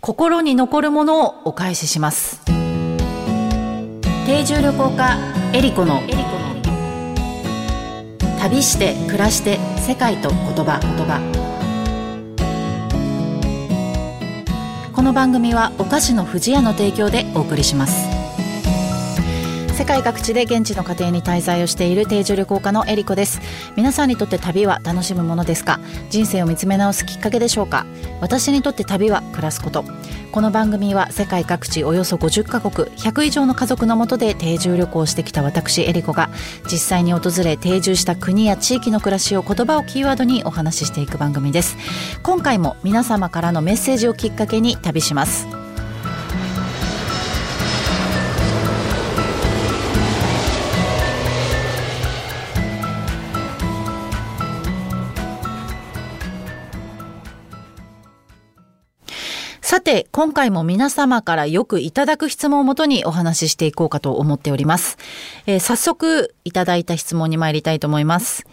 心に残るものをお返しします。定住旅行家エリコの旅して暮らして世界と言葉。言葉この番組はお菓子の不二家の提供でお送りします。世界各地で現地の家庭に滞在をしている定住旅行家のエリコです。皆さんにとって旅は楽しむものですか？人生を見つめ直すきっかけでしょうか？私にとって旅は暮らすこと。この番組は世界各地およそ50カ国100以上の家族のもとで定住旅行してきた私エリコが実際に訪れ定住した国や地域の暮らしを言葉をキーワードにお話ししていく番組です。今回も皆様からのメッセージをきっかけに旅します。さて、今回も皆様からよくいただく質問をもとにお話ししていこうかと思っております。えー、早速いただいた質問に参りたいと思います。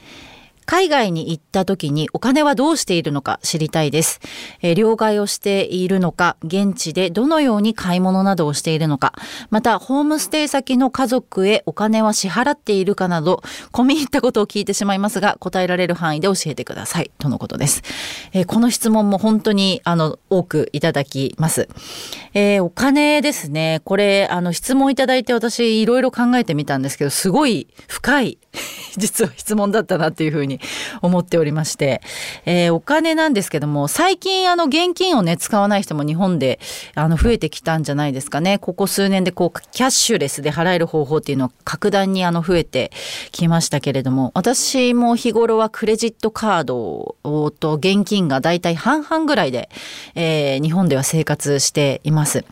海外に行った時にお金はどうしているのか知りたいです。えー、両替をしているのか、現地でどのように買い物などをしているのか、またホームステイ先の家族へお金は支払っているかなど、込み入ったことを聞いてしまいますが、答えられる範囲で教えてください。とのことです。えー、この質問も本当にあの多くいただきます。えー、お金ですね。これ、あの質問いただいて私いろいろ考えてみたんですけど、すごい深い 実は質問だったなっていうふうに思っておりまして、えー、お金なんですけども最近あの現金をね使わない人も日本であの増えてきたんじゃないですかねここ数年でこうキャッシュレスで払える方法っていうのは格段にあの増えてきましたけれども私も日頃はクレジットカードと現金がだいたい半々ぐらいで、えー、日本では生活しています。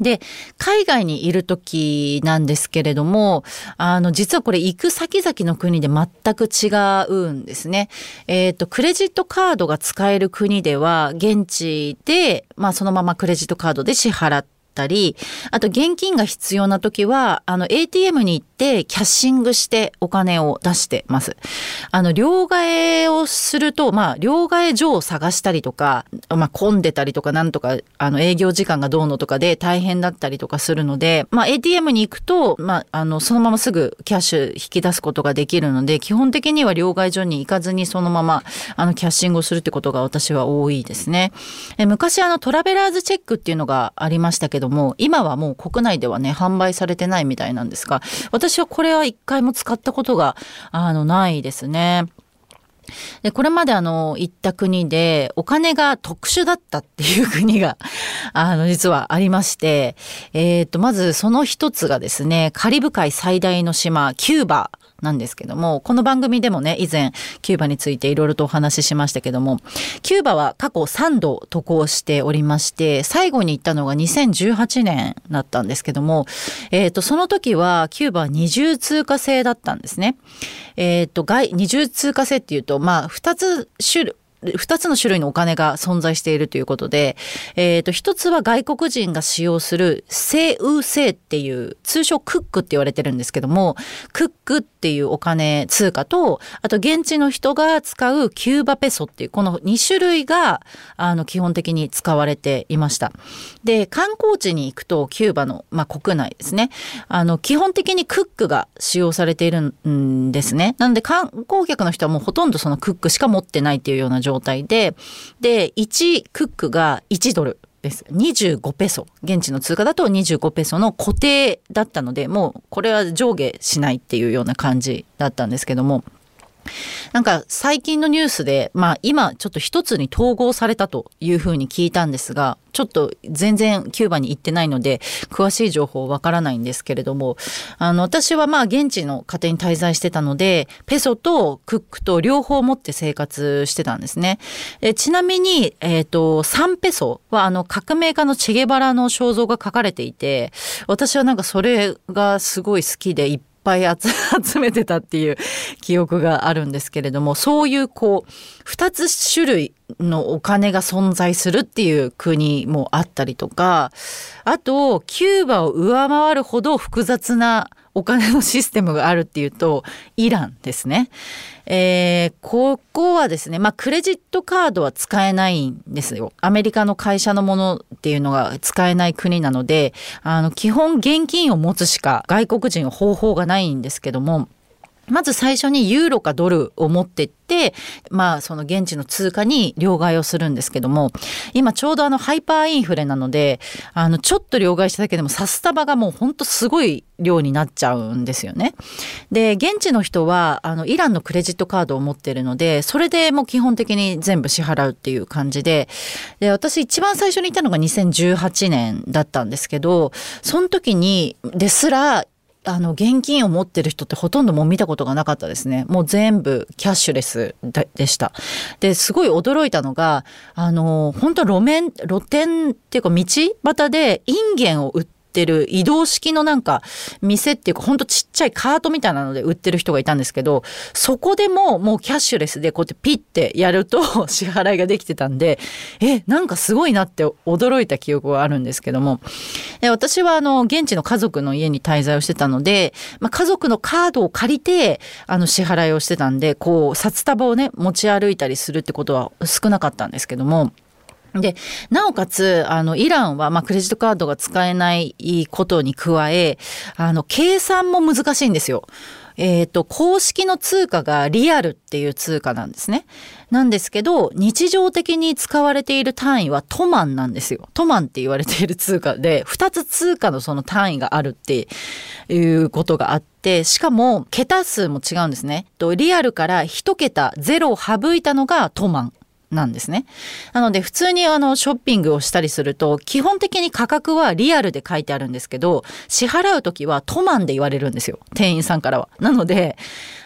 で、海外にいる時なんですけれども、あの、実はこれ行く先々の国で全く違うんですね。えっ、ー、と、クレジットカードが使える国では、現地で、まあそのままクレジットカードで支払って、ったり、あと現金が必要な時は、あの ATM に行ってキャッシングしてお金を出してます。あの、両替をすると、まあ、両替所を探したりとか、まあ、混んでたりとか、なんとか、あの、営業時間がどうのとかで大変だったりとかするので、まあ、ATM に行くと、まあ、あの、そのまますぐキャッシュ引き出すことができるので、基本的には両替所に行かずにそのまま、あの、キャッシングをするってことが私は多いですね。え昔、あの、トラベラーズチェックっていうのがありましたけども、今はもう国内ではね、販売されてないみたいなんですが、私はこれは一回も使ったことが、あの、ないですね。で、これまであの、行った国で、お金が特殊だったっていう国が、あの、実はありまして、え、ー、と、まずその一つがですね、カリブ海最大の島、キューバなんですけども、この番組でもね、以前、キューバについていろいろとお話ししましたけども、キューバは過去3度渡航しておりまして、最後に行ったのが2018年だったんですけども、えっ、ー、と、その時は、キューバは二重通貨制だったんですね。えっ、ー、と、外、二重通貨制っていうと、まあ、2つ種類、二つの種類のお金が存在しているということで、えっ、ー、と、一つは外国人が使用する、セウセっていう、通称クックって言われてるんですけども、クックってっていうお金、通貨と、あと現地の人が使うキューバペソっていう、この2種類が、あの、基本的に使われていました。で、観光地に行くと、キューバの、まあ、国内ですね。あの、基本的にクックが使用されているんですね。なので、観光客の人はもうほとんどそのクックしか持ってないっていうような状態で、で、1クックが1ドル。です。25ペソ。現地の通貨だと25ペソの固定だったので、もうこれは上下しないっていうような感じだったんですけども。なんか最近のニュースで、まあ今ちょっと一つに統合されたというふうに聞いたんですが、ちょっと全然キューバに行ってないので、詳しい情報わからないんですけれども、あの、私はまあ現地の家庭に滞在してたので、ペソとクックと両方持って生活してたんですね。えちなみに、えっ、ー、と、3ペソはあの革命家のチゲバラの肖像が書かれていて、私はなんかそれがすごい好きで、いっぱい 集めてたっていう記憶があるんですけれどもそういうこう2つ種類のお金が存在するっていう国もあったりとかあとキューバを上回るほど複雑なお金のシステムがあるっていうとイランですね。えー、ここはですね、まあ、クレジットカードは使えないんですよ。アメリカの会社のものっていうのが使えない国なので、あの、基本現金を持つしか外国人は方法がないんですけども、まず最初にユーロかドルを持ってって、まあその現地の通貨に両替をするんですけども、今ちょうどあのハイパーインフレなので、あのちょっと両替しただけでもサスタバがもうほんとすごい量になっちゃうんですよね。で、現地の人はあのイランのクレジットカードを持ってるので、それでもう基本的に全部支払うっていう感じで、で、私一番最初に行ったのが2018年だったんですけど、その時にですらあの現金を持ってる人ってほとんどもう見たことがなかったですね。もう全部キャッシュレスでした。で、すごい驚いたのが、あの、本当路面、露店っていうか道端でインゲンを売ってってる移動式のなんか店っていうかほんとちっちゃいカートみたいなので売ってる人がいたんですけどそこでももうキャッシュレスでこうやってピッてやると 支払いができてたんでえなんかすごいなって驚いた記憶があるんですけどもで私はあの現地の家族の家に滞在をしてたので、まあ、家族のカードを借りてあの支払いをしてたんでこう札束をね持ち歩いたりするってことは少なかったんですけども。で、なおかつ、あの、イランは、まあ、クレジットカードが使えないことに加え、あの、計算も難しいんですよ。えっ、ー、と、公式の通貨がリアルっていう通貨なんですね。なんですけど、日常的に使われている単位はトマンなんですよ。トマンって言われている通貨で、二つ通貨のその単位があるっていうことがあって、しかも、桁数も違うんですね。とリアルから一桁ゼロを省いたのがトマン。なんですね。なので普通にあのショッピングをしたりすると基本的に価格はリアルで書いてあるんですけど支払うときはトマンで言われるんですよ店員さんからは。なので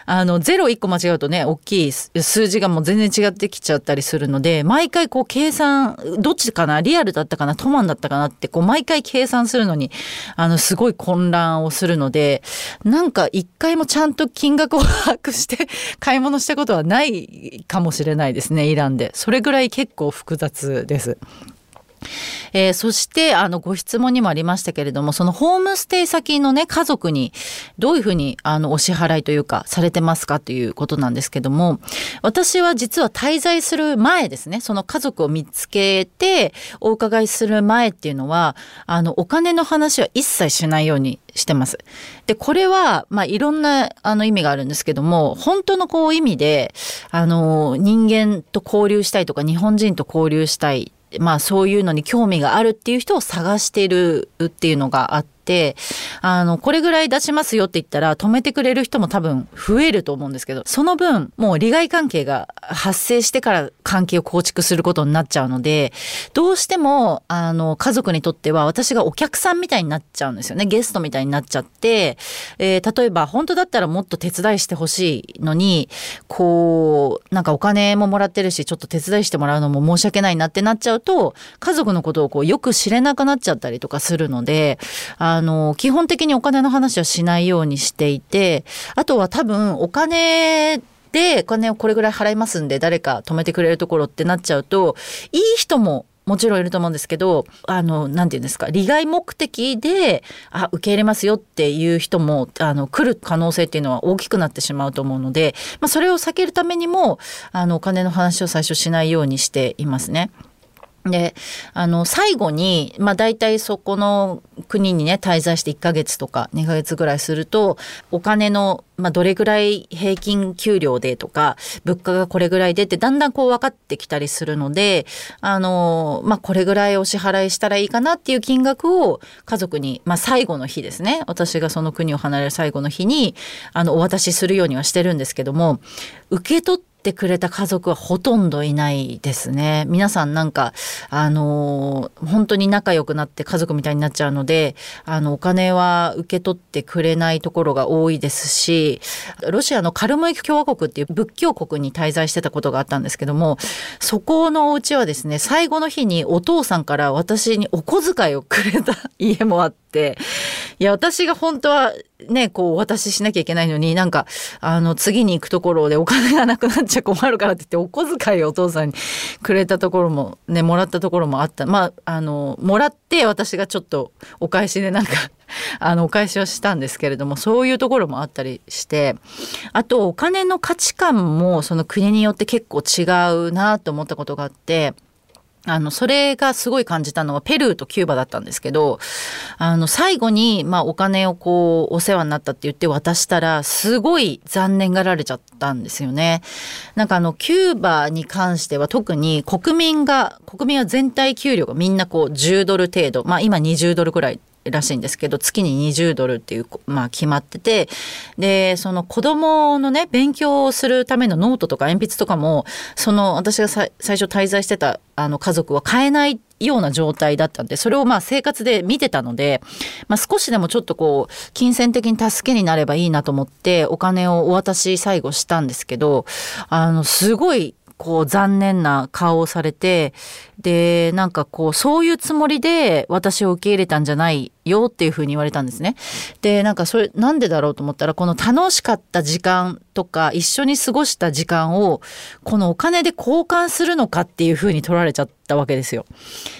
あの、ゼロ1個間違うとね、大きい数字がもう全然違ってきちゃったりするので、毎回こう計算、どっちかなリアルだったかなトマンだったかなって、こう毎回計算するのに、あの、すごい混乱をするので、なんか一回もちゃんと金額を把握して買い物したことはないかもしれないですね、イランで。それぐらい結構複雑です。えー、そしてあのご質問にもありましたけれどもそのホームステイ先のね家族にどういうふうにあのお支払いというかされてますかということなんですけども私は実は滞在する前ですねその家族を見つけてお伺いする前っていうのはあのお金の話は一切しないようにしてます。で、これは、まあ、いろんな、あの、意味があるんですけども、本当のこう、意味で、あの、人間と交流したいとか、日本人と交流したいまあそういうのに興味があるっていう人を探してるっていうのがあって、あの、これぐらい出しますよって言ったら止めてくれる人も多分増えると思うんですけど、その分、もう利害関係が発生してから関係を構築することになっちゃうので、どうしても、あの、家族にとっては私がお客さんみたいになっちゃうんですよね。ゲストみたいになっちゃって、えー、例えば本当だったらもっと手伝いしてほしいのに、こう、なんかお金ももらってるし、ちょっと手伝いしてもらうのも申し訳ないなってなっちゃうと、家族のことをこうよく知れなくなっちゃったりとかするので、あの、基本的にお金の話はしないようにしていて、あとは多分お金でお金をこれぐらい払いますんで誰か止めてくれるところってなっちゃうと、いい人ももちろんいると思うんですけど、あの、なんて言うんですか、利害目的で、あ、受け入れますよっていう人も、あの、来る可能性っていうのは大きくなってしまうと思うので、まあ、それを避けるためにも、あの、お金の話を最初しないようにしていますね。であの最後に、まあ、大体そこの国にね滞在して1ヶ月とか2ヶ月ぐらいするとお金の、まあ、どれぐらい平均給料でとか物価がこれぐらいでってだんだんこう分かってきたりするのであの、まあ、これぐらいお支払いしたらいいかなっていう金額を家族に、まあ、最後の日ですね私がその国を離れる最後の日にあのお渡しするようにはしてるんですけども受け取ってってくれた家族はほとんどいないですね。皆さんなんか、あのー、本当に仲良くなって家族みたいになっちゃうので、あの、お金は受け取ってくれないところが多いですし、ロシアのカルムイ共和国っていう仏教国に滞在してたことがあったんですけども、そこのお家はですね、最後の日にお父さんから私にお小遣いをくれた家もあって、いや、私が本当はね、こうお渡ししなきゃいけないのに、なんか、あの、次に行くところでお金がなくなっちゃ困るからって言って、お小遣いをお父さんにくれたところも、ね、もらったところもあった。まあ、あの、もらって私がちょっとお返しでなんか あの、お返しをしたんですけれども、そういうところもあったりして、あと、お金の価値観もその国によって結構違うなと思ったことがあって、あの、それがすごい感じたのはペルーとキューバだったんですけど、あの、最後に、まあ、お金をこう、お世話になったって言って渡したら、すごい残念がられちゃったんですよね。なんかあの、キューバに関しては特に国民が、国民は全体給料がみんなこう、10ドル程度、まあ、今20ドルくらいらしいんですけど月に20ドルっていう、まあ、決まっててでその子供のね勉強をするためのノートとか鉛筆とかもその私が最初滞在してたあの家族は買えないような状態だったんでそれをまあ生活で見てたので、まあ、少しでもちょっとこう金銭的に助けになればいいなと思ってお金をお渡し最後したんですけどあのすごいこう残念な顔をされてでなんかこうそういうつもりで私を受け入れたんじゃないよっていうふうに言われたんですね。でなんかそれなんでだろうと思ったらこの楽しかった時間とか一緒に過ごした時間をこのお金で交換するのかっていうふうに取られちゃったわけですよ。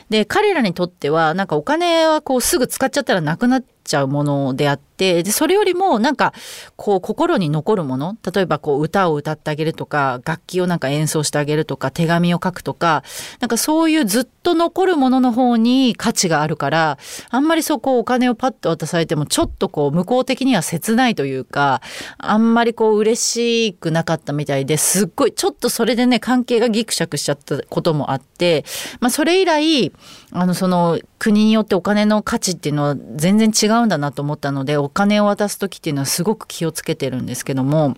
で彼らにとってはなんかお金はこうすぐ使っちゃったらなくなっちゃうものであってでそれよりもなんかこう心に残るもの例えばこう歌を歌ってあげるとか楽器をなんか演奏してあげるとか手紙を書くとかなんかそういうずっと残るものの方に価値があるからあんまりそこお金をパッと渡されてもちょっとこう向こう的には切ないというかあんまりこう嬉しくなかったみたいですっごいちょっとそれでね関係がギクシャクしちゃったこともあって、まあ、それ以来あのその国によってお金の価値っていうのは全然違うんだなと思ったのでお金を渡す時っていうのはすごく気をつけてるんですけども。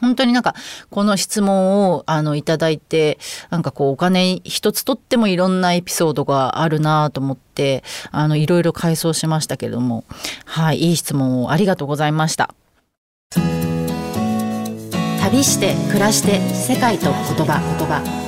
本当になんかこの質問をあのいただいてなんかこうお金一つとってもいろんなエピソードがあるなと思ってあのいろいろ回想しましたけれども。はいいい質問をありがとうございました。旅して暮らして世界と言葉言葉。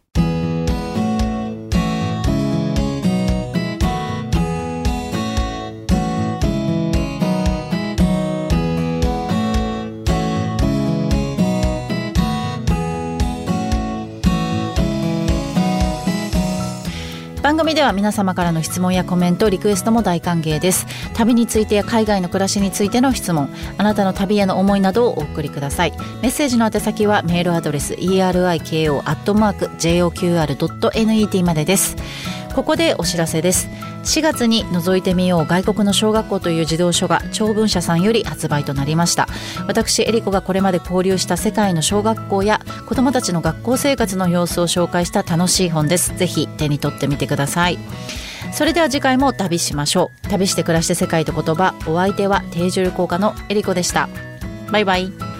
番組では皆様からの質問やコメントリクエストも大歓迎です。旅についてや海外の暮らしについての質問あなたの旅への思いなどをお送りください。メッセージの宛先はメールアドレス eriko.joqr.net までです。ここでお知らせです。4月に覗いてみよう外国の小学校という児童書が長文社さんより発売となりました。私エリコがこれまで交流した世界の小学校や子どもたちの学校生活の様子を紹介した楽しい本です。ぜひ手に取ってみてください。それでは次回も旅しましょう。旅して暮らして世界と言葉。お相手は定住効果のエリコでした。バイバイ。